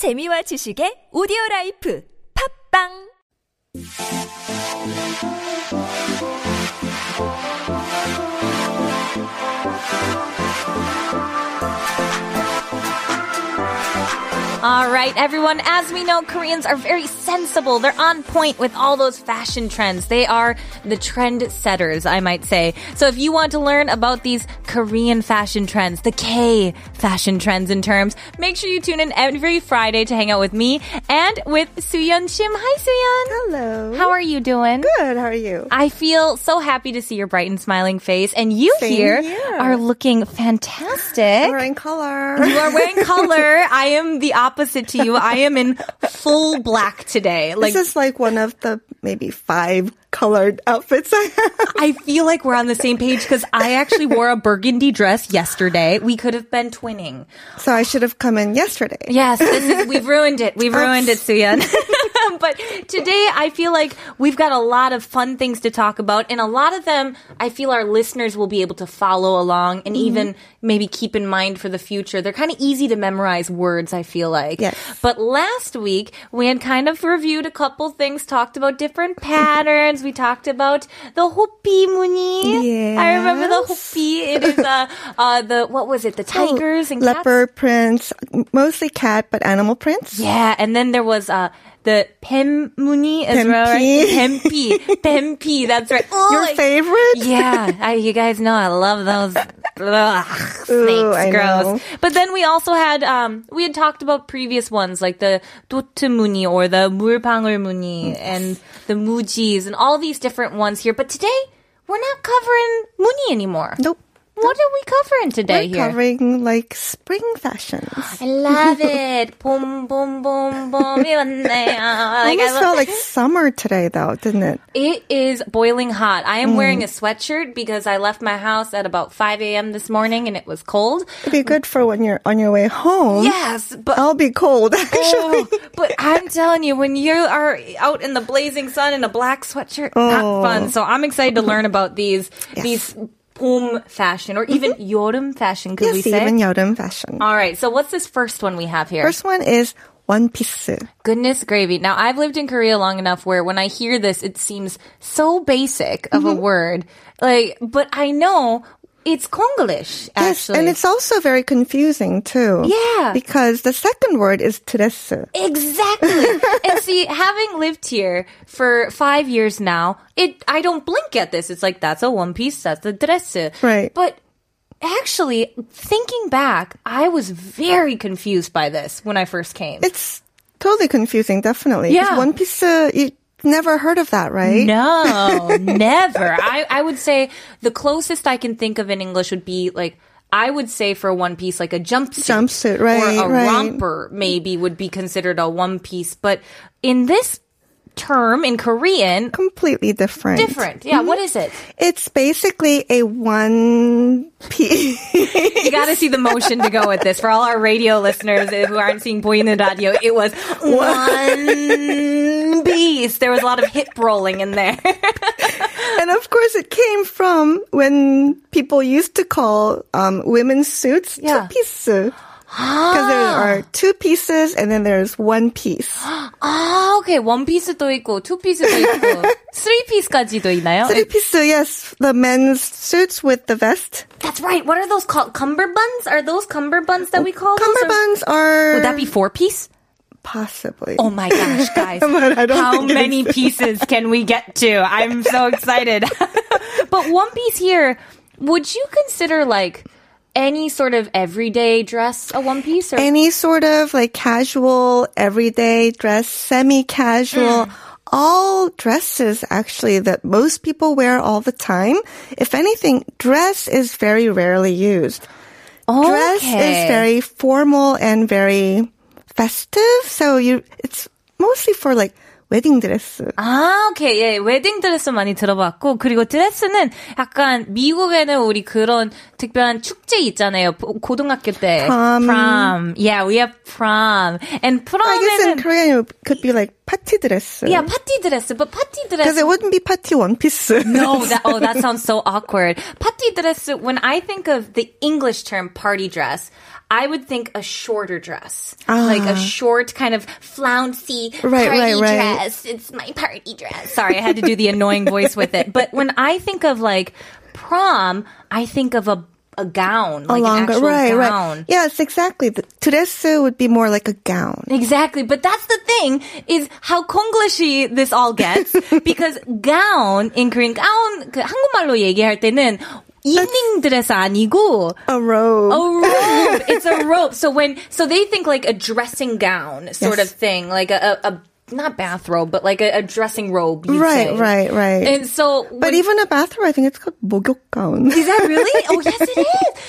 재미와 지식의 오디오 라이프. 팝빵 All right, everyone. As we know, Koreans are very sensible. They're on point with all those fashion trends. They are the trend setters, I might say. So if you want to learn about these Korean fashion trends, the K fashion trends in terms, make sure you tune in every Friday to hang out with me and with SooYoun Shim. Hi, SooYoun. Hello. How are you doing? Good. How are you? I feel so happy to see your bright and smiling face, and you Same here here. are looking fantastic. We're in color. You are wearing color. I am the opposite to you. I am in full black today. Like this is like one of the maybe five colored outfits I have. I feel like we're on the same page because I actually wore a burgundy dress yesterday. We could have been twinning. So I should have come in yesterday. Yes, is, we've ruined it. We've ruined it, SooYoun. but today I feel like we've got a lot of fun things to talk about, and a lot of them I feel our listeners will be able to follow along and even maybe keep in mind for the future. They're kind of easy to memorize words, I feel like. Yes. But last week we had kind of reviewed a couple things, talked about different patterns. We talked about the hopi muni. I remember the hopi. It is uh, uh, the what was it? The tigers and cats? Leopard prints, mostly cat, but animal prints. Yeah, and then there was uh the Pemuni as well, right? Pempi. That's right. Oh, Your favorite? Yeah, I, you guys know I love those ugh, snakes. Ooh, gross. know. But then we also had um we had talked about previous ones like the Dotumuni or the Muni and the Mujis and all these different ones here. But today we're not covering Muni anymore. Nope. What are we covering today We're here? covering like spring fashions. I love it. boom, boom, boom, boom. Like, almost felt like summer today, though, didn't it? It is boiling hot. I am mm. wearing a sweatshirt because I left my house at about 5 a.m. this morning and it was cold. It'd be good for when you're on your way home. Yes, but I'll be cold oh, actually. Oh, but I'm telling you, when you are out in the blazing sun in a black sweatshirt, oh. not fun. Oh. So I'm excited to learn about these yes. these 봄 fashion or even 여름 fashion. Could we yes, say? even yodam fashion. All right. So what's this first one we have here? First one is one piece. Goodness gravy. Now, I've lived in Korea long enough where when I hear this, it seems so basic of Mm-hmm. a word. Like, but I know it's Konglish, Yes, actually. and it's also very confusing too. Yeah. Because the second word is dress. Exactly. and see, having lived here for five years now, it I don't blink at this. It's like that's a one piece, that's a dress. Right. But actually, thinking back, I was very confused by this when I first came. It's totally confusing, definitely. Yeah. One piece, uh, you never heard of that, right? No, never. I, I would say the closest I can think of in English would be like, I would say for a one piece, like a jumpsuit. Jumpsuit, right, Or a right. romper, maybe, would be considered a one piece. But in this term in Korean. Completely different. Different. Yeah. Mm-hmm. What is it? It's basically a one piece. you got to see the motion to go with this. For all our radio listeners who aren't seeing Boy in the Radio, it was one piece. There was a lot of hip rolling in there. and of course, it came from when people used to call um, women's suits yeah. two piece. Because there are two pieces and then there's one piece. 아, 오케이. 원 피스도 있고, 투 피스도 있고, 쓰리 피스까지도 있나요? Three piece, yes, the men's suits with the vest. That's right. What are those called? Cummerbunds? Are those cummerbunds that we call those? Or- Cummerbunds are Would that be four piece? possibly. Oh my gosh, guys. But I don't How think it many pieces can we get to? I'm so excited. but one piece here, would you consider like any sort of everyday dress a one piece? Or Any sort of like casual, everyday dress, semi-casual, Hmm. all dresses actually that most people wear all the time. If anything, dress is very rarely used. Dress is very formal and very festive. So you, it's mostly for like wedding dress. 아, 오케이. 예, 웨딩 드레스 많이 들어봤고, 그리고 드레스는 약간 미국에는 우리 그런 특별한 축제 있잖아요. 보- 고등학교 때. Prom. Prom. Yeah, we have prom. And I guess in Korean it could be like party dress. Yeah, party dress, but party dress. Because it wouldn't be party one piece. no, that, oh, that sounds so awkward. Party dress, when I think of the English term party dress, I would think a shorter dress, ah. like a short kind of flouncy right, party right, right. dress. It's my party dress. Sorry, I had to do the annoying voice with it. But when I think of like prom, I think of a a gown, like a an longer, actual right, gown. right. Yes, exactly. The dress would be more like a gown. Exactly. But that's the thing is how Konglishy this all gets because gown in Korean gown 그 한국말로 얘기할 때는 evening dress 아니고 A robe. a robe. It's a robe. So when so they think like a dressing gown sort Yes. of thing, like a, a, a not bathrobe, but like a, a dressing robe. right, say. right, right. And so, but even a bathrobe, I think it's called 목욕 gown. is that really? Oh, yes, it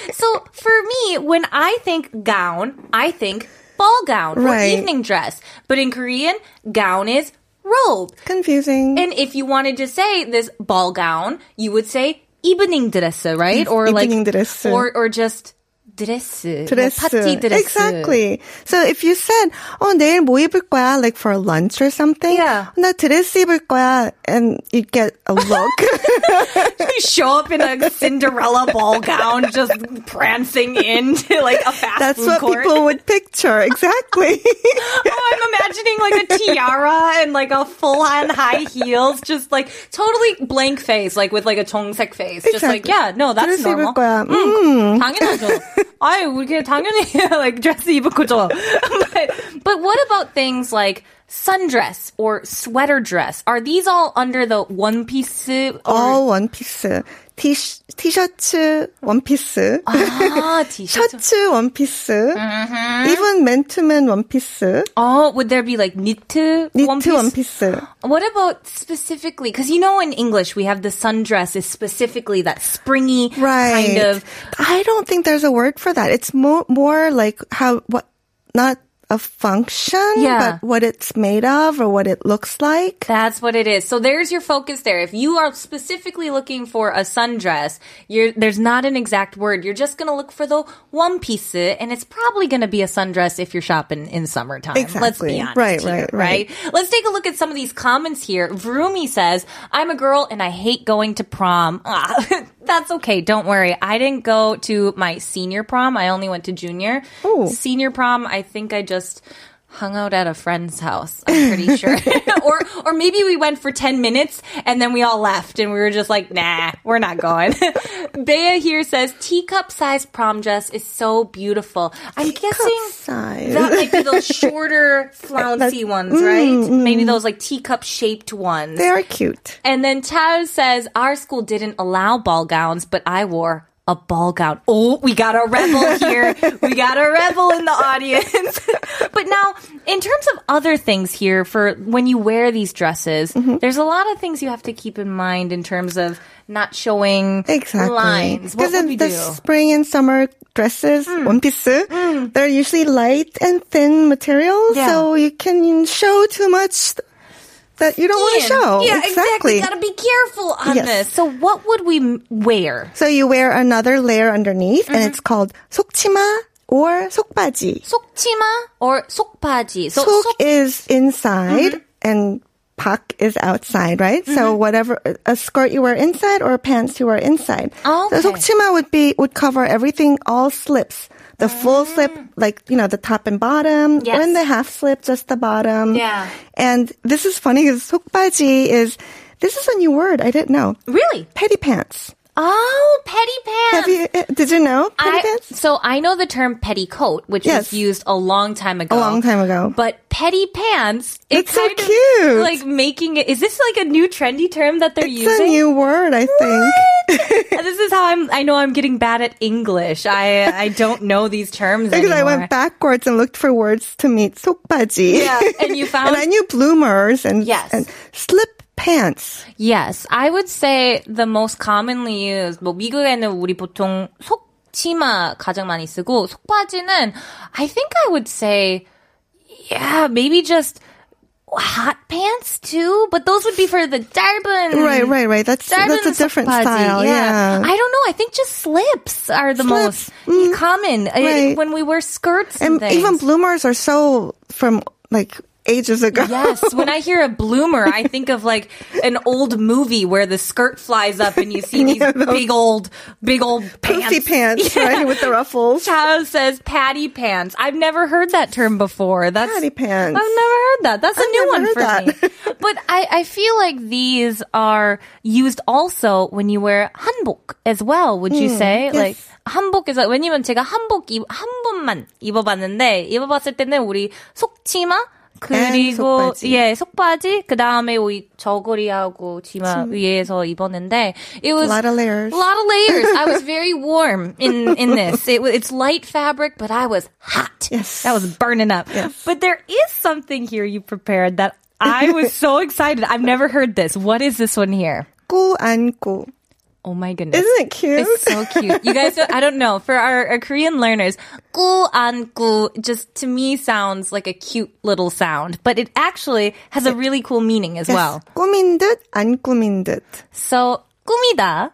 is. So for me, when I think gown, I think ball gown or evening dress. But in Korean, gown is robe. Confusing. And if you wanted to say this ball gown, you would say evening dress, right? Or like evening dress. or or just dress. dress. 파티 dress. Exactly. So if you said, "Oh, 내일 뭐 입을 거야?" like for lunch or something. Yeah. 나 드레스 입을 거야, and you get a look. You show up in a Cinderella ball gown, just prancing into like a fast That's food what court. people would picture. Exactly. Oh, I'm imagining like a tiara and like a full on high heels, just like totally blank face, like with like a 정색 face. Just like, Exactly. yeah, no, that's 드레스 입을 normal. 거야. 음, 음. 당연하죠. 아유, 우리 당연히 like dress 입을 거죠. But, but what about things like sundress or sweater dress? Are these all under the one piece? Or, All one piece. T 티셔츠 one piece. ah, t-shirt. 셔츠 one piece. Mm-hmm. Even man to man one piece. Oh, would there be like knit Knit one piece? one piece. What about specifically? Because you know, in English, we have the sundress is specifically that springy Right. kind of. I don't think there's a word for that. It's more more like how what not a function, Yeah. but what it's made of or what it looks like. That's what it is. So there's your focus there. If you are specifically looking for a sundress, you're, there's not an exact word. You're just gonna look for the one piece, and it's probably gonna be a sundress if you're shopping in summertime. Exactly. Let's be honest. Right, here, right, right. Let's take a look at some of these comments here. Vroomy says, "I'm a girl and I hate going to prom." Ah, that's okay. Don't worry. I didn't go to my senior prom. I only went to junior. Ooh. Senior prom, I think I just hung out at a friend's house. I'm pretty sure. or or maybe we went for 10 minutes and then we all left and we were just like, "Nah, we're not going." Bea here says teacup sized prom dress is so beautiful. I'm guessing size. that might be those shorter flouncy ones, right? Mm, mm. Maybe those like teacup shaped ones. They are cute. And then Charles says, Our school didn't allow ball gowns, but I wore a ball gown. Oh, we got a rebel here. we got a rebel in the audience. but now, in terms of other things here, for when you wear these dresses, Mm-hmm. there's a lot of things you have to keep in mind in terms of not showing Exactly. lines. Because in the do? Spring and summer dresses, mm. one piece, eh, mm. they're usually light and thin materials, Yeah. so you can show too much that you don't want to show. Yeah, exactly. Gotta be careful on Yes. this. So, what would we m- wear? So you wear another layer underneath, and Mm-hmm. it's called 속치마 or 속바지. 속치마 or 속바지? So, 속 속- is inside Mm-hmm. and 박 is outside, right? So whatever a skirt you wear inside or pants you wear inside. Oh, okay. So 속치마 would be would cover everything, all slips. The full slip, like you know, the top and bottom, Mm. Yes. or in the half slip, just the bottom. Yeah. And this is funny because 속바지 is this is a new word I didn't know. really? Petty pants. Oh, petty pants. Have you? eh, Did you know petty I, pants? so I know the term petticoat, which Yes. was used a long time ago. A long time ago. But petty pants, It's so kind of cute. like making it. Is this like a new trendy term that they're It's using? a new word, I think. this is how I'm. I know I'm getting bad at English. I I don't know these terms Because I anymore. went backwards and looked for words to meet 속바지. Yeah, and you found- and I knew bloomers and, Yes. and slip pants. Yes, I would say the most commonly used. 뭐 미국에는 우리 보통 속치마 가장 많이 쓰고 속바지는 I think I would say yeah, maybe just hot pants too, but those would be for the 짧은 Right, right, right. That's 짧은 that's a different 속바지. style. Yeah. I don't know. I think just slips are the most Slips. common uh, right. when we wear skirts and, and things. even bloomers are so from like ages ago. Yes, when I hear a bloomer, I think of like an old movie where the skirt flies up and you see these Yeah, those- big old, big old Poofy pants. pants, right, with the ruffles. Chao says patty pants. I've never heard that term before. That's Patty pants. I've never heard that. That's a I've new never one heard for that. me. But I, I feel like these are used also when you wear hanbok as well. Would you say Hmm, yes. like 한복 is 왜냐면 제가 한복 입, 한 번만 입어봤는데 입어봤을 때는 우리 속치마 그리고 속바지. 예 속바지 그 다음에 우리 저고리하고 치마 위에서 입었는데 it was A lot of layers. a lot of layers. I was very warm in in this. It, wa- it's light fabric, but I was hot. Yes. that was burning up. But there is something here you prepared that I was so excited. I've never heard this. What is this one here? 꾸 안꾸. Oh my goodness. Isn't it cute? It's so cute. You guys, don't, I don't know. For our, our Korean learners, 꾸, 안, 꾸, just to me sounds like a cute little sound, but it actually has a really cool meaning as Yes. well. 꾸민 듯, 안 꾸민 듯. So, 꾸미다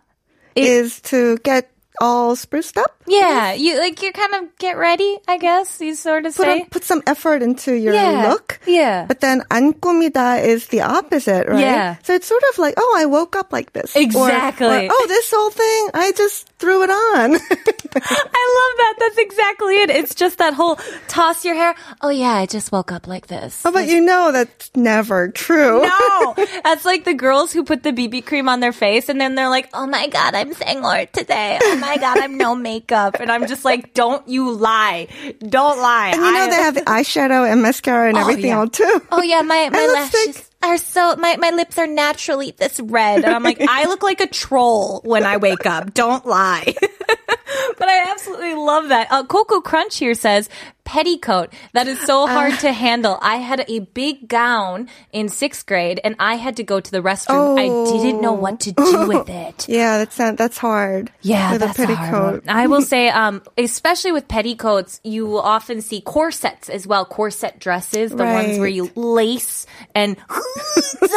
is to get all spruced up. Yeah, you like you kind of get ready, I guess. You sort of Put, say. a, put some effort into your Yeah, look. yeah. But then 안 꾸미다 is the opposite, right? Yeah. So it's sort of like, oh, I woke up like this. Or- Exactly. Or, oh, this whole thing, I just threw it on. exactly it. It's just that whole toss your hair. Oh yeah, I just woke up like this. Oh, but you know that's never true. No, that's like the girls who put the BB cream on their face and then they're like, "Oh my god, I'm Sangor today. Oh my god, I'm no makeup." And I'm just like, "Don't you lie. Don't lie." And you know I- they have the eyeshadow and mascara and Oh, everything yeah. on too. Oh yeah, my my lashes. Are so my my lips are naturally this red, and I'm like, I look like a troll when I wake up. Don't lie. but I absolutely love that. Uh, Coco Crunch here says petticoat. That is so hard Uh. to handle. I had a big gown in sixth grade, and I had to go to the restroom. I didn't know what to do with it. Yeah, that's not, that's hard. Yeah, with that's a hard petticoat. one. I will say, um, especially with petticoats, you will often see corsets as well. Corset dresses, the ones where you lace and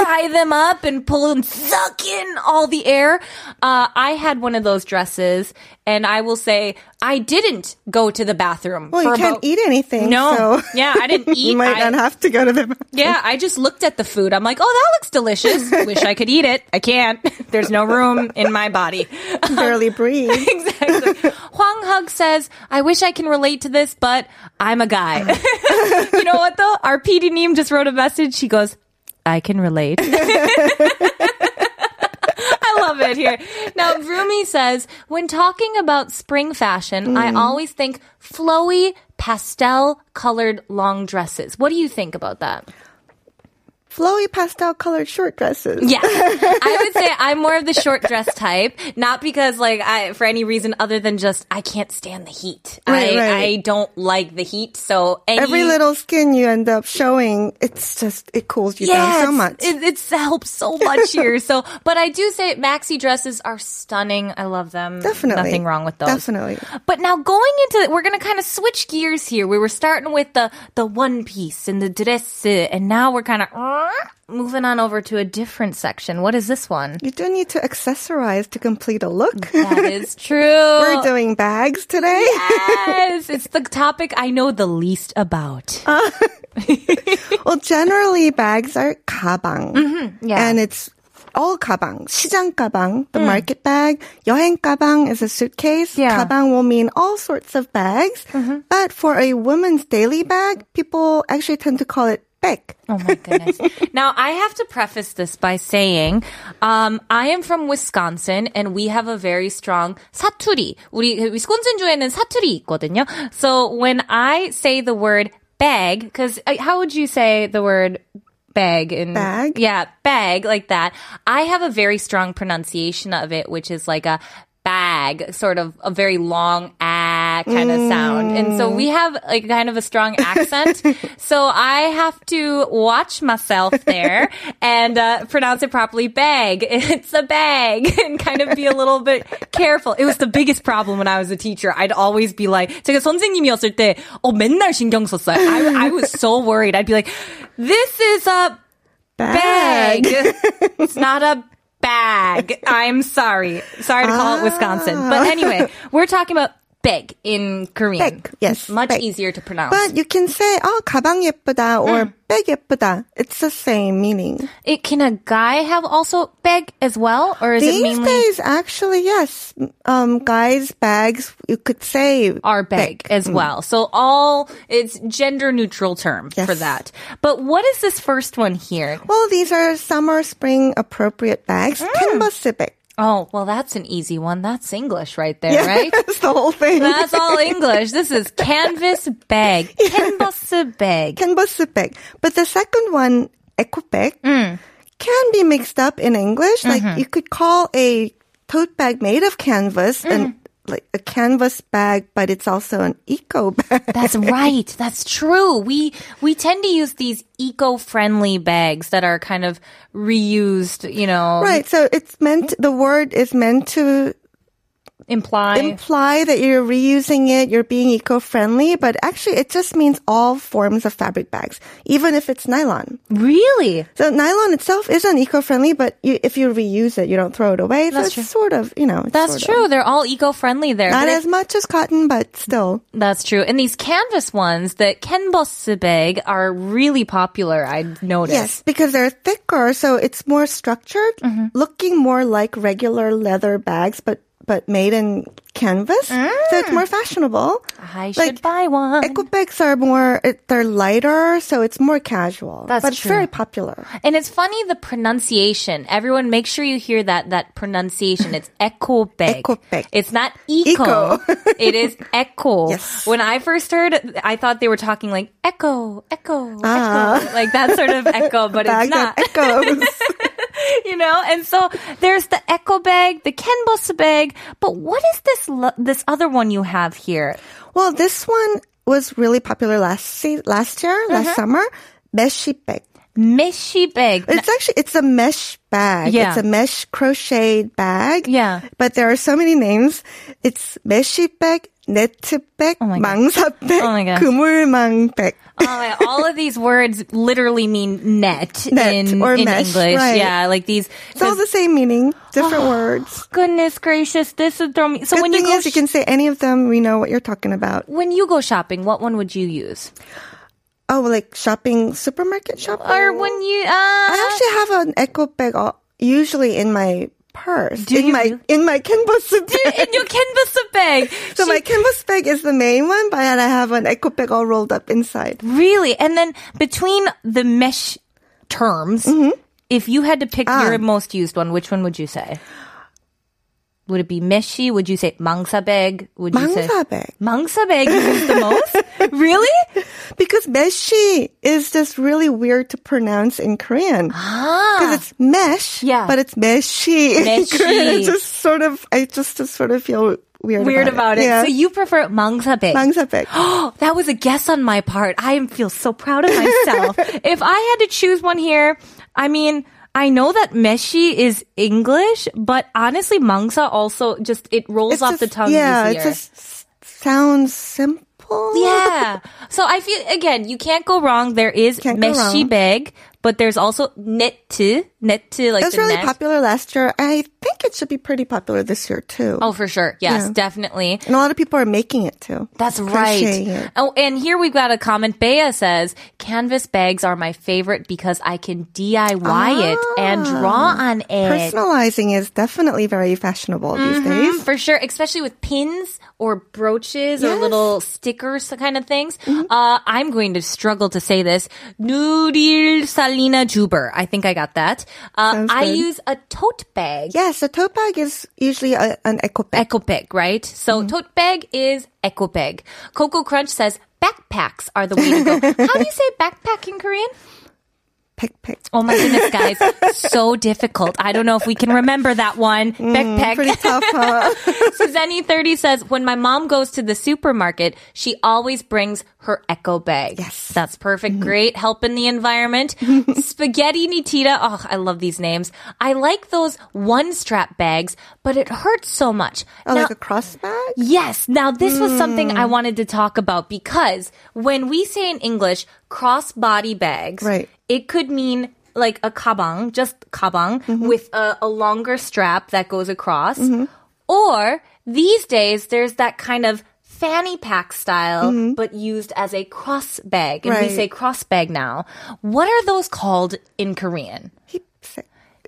tie them up and pull and suck in all the air. Uh, I had one of those dresses, and I will say I didn't go to the bathroom. Well, you can't eat anything. No. So Yeah, I didn't eat. you might I- not have to go to the bathroom. yeah, I just looked at the food. I'm like, oh, that looks delicious. Wish I could eat it. I can't. There's no room in my body. barely um, breathe. exactly. Huang Hug says, I wish I can relate to this, but I'm a guy. Mm. you know what though? Our PD Neem just wrote a message. She goes, I can relate. I love it here. Now, Rumi says, when talking about spring fashion, I mm. always think flowy, pastel colored long dresses. What do you think about that? Flowy pastel colored short dresses. Yeah. I would say I'm more of the short dress type, not because like I for any reason other than just I can't stand the heat. Right, I right. I don't like the heat. So any, Every little skin you end up showing, it's just, it cools you down so much. It, it helps so much here. So, but I do say maxi dresses are stunning. I love them. Definitely. Nothing wrong with those. Definitely. But now going into, we're going to kind of switch gears here. We were starting with the, the one piece and the dress, and now we're kind of moving on over to a different section. What is this one? You do need to accessorize to complete a look. That is true. We're doing bags today. yes, it's the topic I know the least about. well, generally bags are 가방. Mm-hmm. yeah. And it's all 가방. 시장 가방, the Mm. market bag. 여행 가방 is a suitcase. Yeah. Mm-hmm. 가방 will mean all sorts of bags. But for a woman's daily bag, people actually tend to call it bag. Oh my goodness. now, I have to preface this by saying, um, I am from Wisconsin and we have a very strong 사투리. 우리 위스콘신주에는 사투리 있거든요. So when I say the word bag, because how would you say the word bag in Bag? Yeah, bag like that. I have a very strong pronunciation of it, which is like a bag, sort of a very long ah kind of sound. And so we have like kind of a strong accent. so I have to watch myself there and uh, pronounce it properly. Bag. It's a bag and kind of be a little bit careful. It was the biggest problem when I was a teacher. I'd always be like, 제가 선생님이었을 때, 어, 맨날 신경 썼어요. I, I was so worried. I'd be like, this is a bag. it's not a bag. I'm sorry. Sorry to call it Wisconsin. But anyway, we're talking about bag in Korean. Bag, yes, Much bag. easier to pronounce. But you can say, oh, 가방 예쁘다 or Mm. bag 예쁘다. It's the same meaning. it, can a guy have also bag as well? Or is These it mainly days, actually, yes. Um, guys' bags, you could say our bag as well? So all, it's gender neutral term for Yes. that. But what is this first one here? Well, these are summer, spring appropriate bags. Mm. Canvas bag. Oh, well, that's an easy one. That's English right there, right? That's the whole thing. That's all English. This is canvas bag, canvas bag. canvas bag. But the second one, eco bag, Mm. can be mixed up in English. Mm-hmm. Like you could call a tote bag made of canvas Mm. and like a canvas bag, but it's also an eco bag. That's right. That's true. We we tend to use these eco-friendly bags that are kind of reused, you know, Right. So it's meant, the word is meant to imply imply that you're reusing it, you're being eco-friendly, but actually it just means all forms of fabric bags, even if it's nylon. really. So nylon itself isn't eco-friendly, but you, if you reuse it, you don't throw it away. So That's it's true. sort of, you know, That's sort of- true. They're all eco-friendly there. Not but it- as much as cotton, but still. that's true. And these canvas ones, the canvas bag, are really popular. I noticed. Yes, because they're thicker, so it's more structured, Mm-hmm. looking more like regular leather bags, but but made in canvas. So it's more fashionable. I should Like, buy one. Eco bags are more, they're lighter, so it's more casual. That's but it's true. very popular. And it's funny the pronunciation. Everyone, make sure you hear that that pronunciation. It's echo bag. Echo bag. It's not eco. Eco. it is echo. Yes. When I first heard, I thought they were talking like echo, echo, Ah. echo, like that sort of echo, but it's not. echoes. you know. And so there's the echo bag, the canvas bag. But what is this lo- this other one you have here? well, this one was really popular last se- last year, Mm-hmm. last summer. Meshi bag. Meshi bag. It's actually it's a mesh bag. Yeah. It's a mesh crocheted bag. Yeah. But there are so many names. It's meshi bag, net bag, Oh my God. 망사 bag, Oh my gosh. 그물망 bag. Oh, yeah, all of these words literally mean net, Net in, or in mesh, English. right. Yeah, like these. It's all the same meaning, different words. Goodness gracious, this is throwing me. So Good when you thing go is you can say any of them. We know what you're talking about. when you go shopping, what one would you use? Oh, like shopping, supermarket shopping. Or when you? Uh, I actually have an eco bag uh, usually in my purse, in you my in my canvas bag. in your canvas bag. so She- my canvas bag is the main one, but I have an eco bag all rolled up inside. really, and then between the mesh terms, if you had to pick Ah. your most used one, which one would you say? Would it be meshi? Would you say mangsabeg? Would you say mangsabeg? Mangsabeg is the most. really? Because meshi is just really weird to pronounce in Korean. Because ah. it's mesh, yeah. but it's meshi. Meshi. Korean. just sort of, I just, just sort of feel weird, weird about, about it. it. Yeah. So you prefer mangsabeg? Mangsabek. Oh, that was a guess on my part. I feel so proud of myself. if I had to choose one here, I mean, I know that meshi is English, but honestly, mangsa also just it rolls It's off the just- tongue Yeah, it just sounds simple. yeah. So I feel again, you can't go wrong. There is meshi bag, but there's also net net like It was really net. popular last year. I think it should be pretty popular this year too. Oh, for sure. Yes, Yeah. definitely. And a lot of people are making it too. That's right. it. Oh, and here we've got a comment. Bea says, canvas bags are my favorite because I can DIY it and ah. draw on it. Personalizing is definitely very fashionable these mm-hmm, days. For sure, especially with pins or brooches or little stickers kind of things. Mm-hmm. Uh, I'm going to struggle to say this. Nuril Salina Juber. I think I got that. Uh, I good. use a tote bag. Yes, a tote bag is usually a, an eco bag. Eco bag, right? So tote bag is eco bag. Coco Crunch says backpacks are the way to go. How do you say backpack in Korean? Pick, pick. Oh my goodness, guys. so difficult. I don't know if we can remember that one. Backpack. Pretty tough, huh? Zenny30 says, when my mom goes to the supermarket, she always brings her echo bag. Yes. That's perfect. Great. Helping the environment. Spaghetti Nitita. Oh, I love these names. I like those one strap bags, but it hurts so much. Oh, Now- like a cross bag? Yes. Now, this was something Hmm. I wanted to talk about because when we say in English cross body bags, Right. it could mean like a kabang, just kabang, Mm-hmm. with a, a longer strap that goes across. Or these days, there's that kind of fanny pack style, mm-hmm. but used as a cross bag. And we say cross bag now. What are those called in Korean?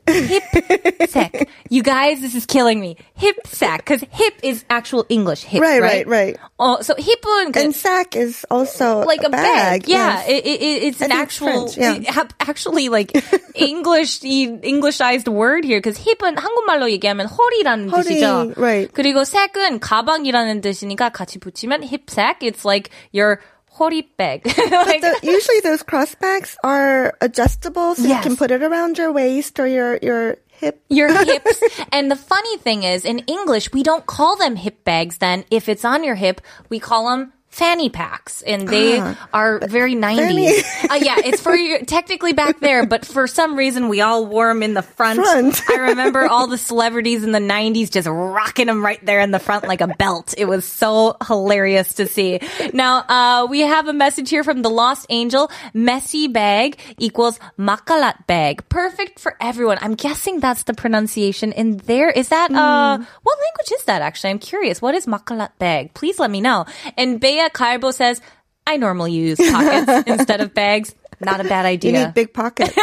힙색. hip sack. You guys, this is killing me. Hip sack, because hip is actual English hip, Right, right? right, right. Oh, so hip은 And sack is also like a bag. Yeah, yes. it, it, it's an think it's actual, French, yeah. it ha- actually like English, Englishized word here. Because hip은 한국말로 얘기하면 허리라는 허리, 뜻이죠. right. 그리고 sack은 가방이라는 뜻이니까 같이 붙이면 hip sack. It's like your bag. like, The- usually those cross bags are adjustable, so Yes. you can put it around your waist or your your hip. your hips. and the funny thing is, in English, we don't call them hip bags then. If it's on your hip, we call them fanny packs. And they are very 90s. Uh, yeah, it's for your, technically back there, but for some reason we all wore them in the front. Front. I remember all the celebrities in the 90s just rocking them right there in the front like a belt. It was so hilarious to see. Now, uh, we have a message here from the Lost Angel. Messy bag equals makalat bag. Perfect for everyone. I'm guessing that's the pronunciation in there. Is that, uh, what language is that actually? I'm curious. What is makalat bag? Please let me know. And Bea Carbo says, I normally use pockets instead of bags. Not a bad idea. You need big pockets.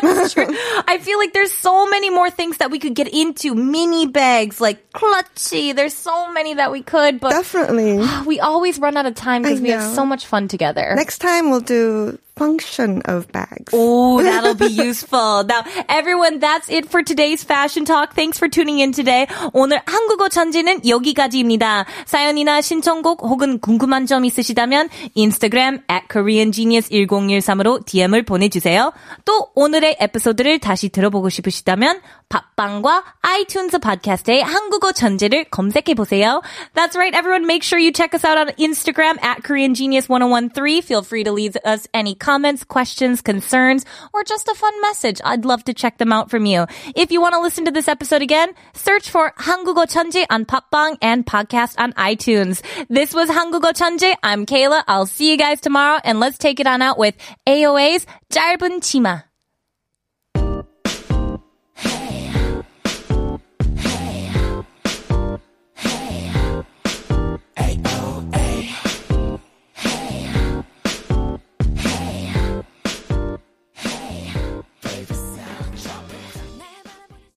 I feel like there's so many more things that we could get into. Mini bags, like clutchy. There's so many that we could, but Definitely. we always run out of time because we have so much fun together. Next time we'll do function of bags. Oh, that'll be useful. Now, everyone, that's it for today's fashion talk. Thanks for tuning in today. 오늘 한국어 천재는 여기까지입니다. 사연이나 신청곡 혹은 궁금한 점 있으시다면 인스타그램 at koreangenius1013으로 DM을 보내주세요. 또 오늘의 에피소드를 다시 들어보고 싶으시다면 팟빵과 아이튠즈 팟캐스트의 한국어 천재를 검색해보세요. That's right, everyone. Make sure you check us out on Instagram at KoreanGenius1013. Feel free to leave us any comments, questions, concerns, or just a fun message. I'd love to check them out from you. If you want to listen to this episode again, search for 한국어 천재 on 팟빵 and podcast on iTunes. This was 한국어 천재. I'm Kayla. I'll see you guys tomorrow and let's take it on out with AOA's 짧은 치마.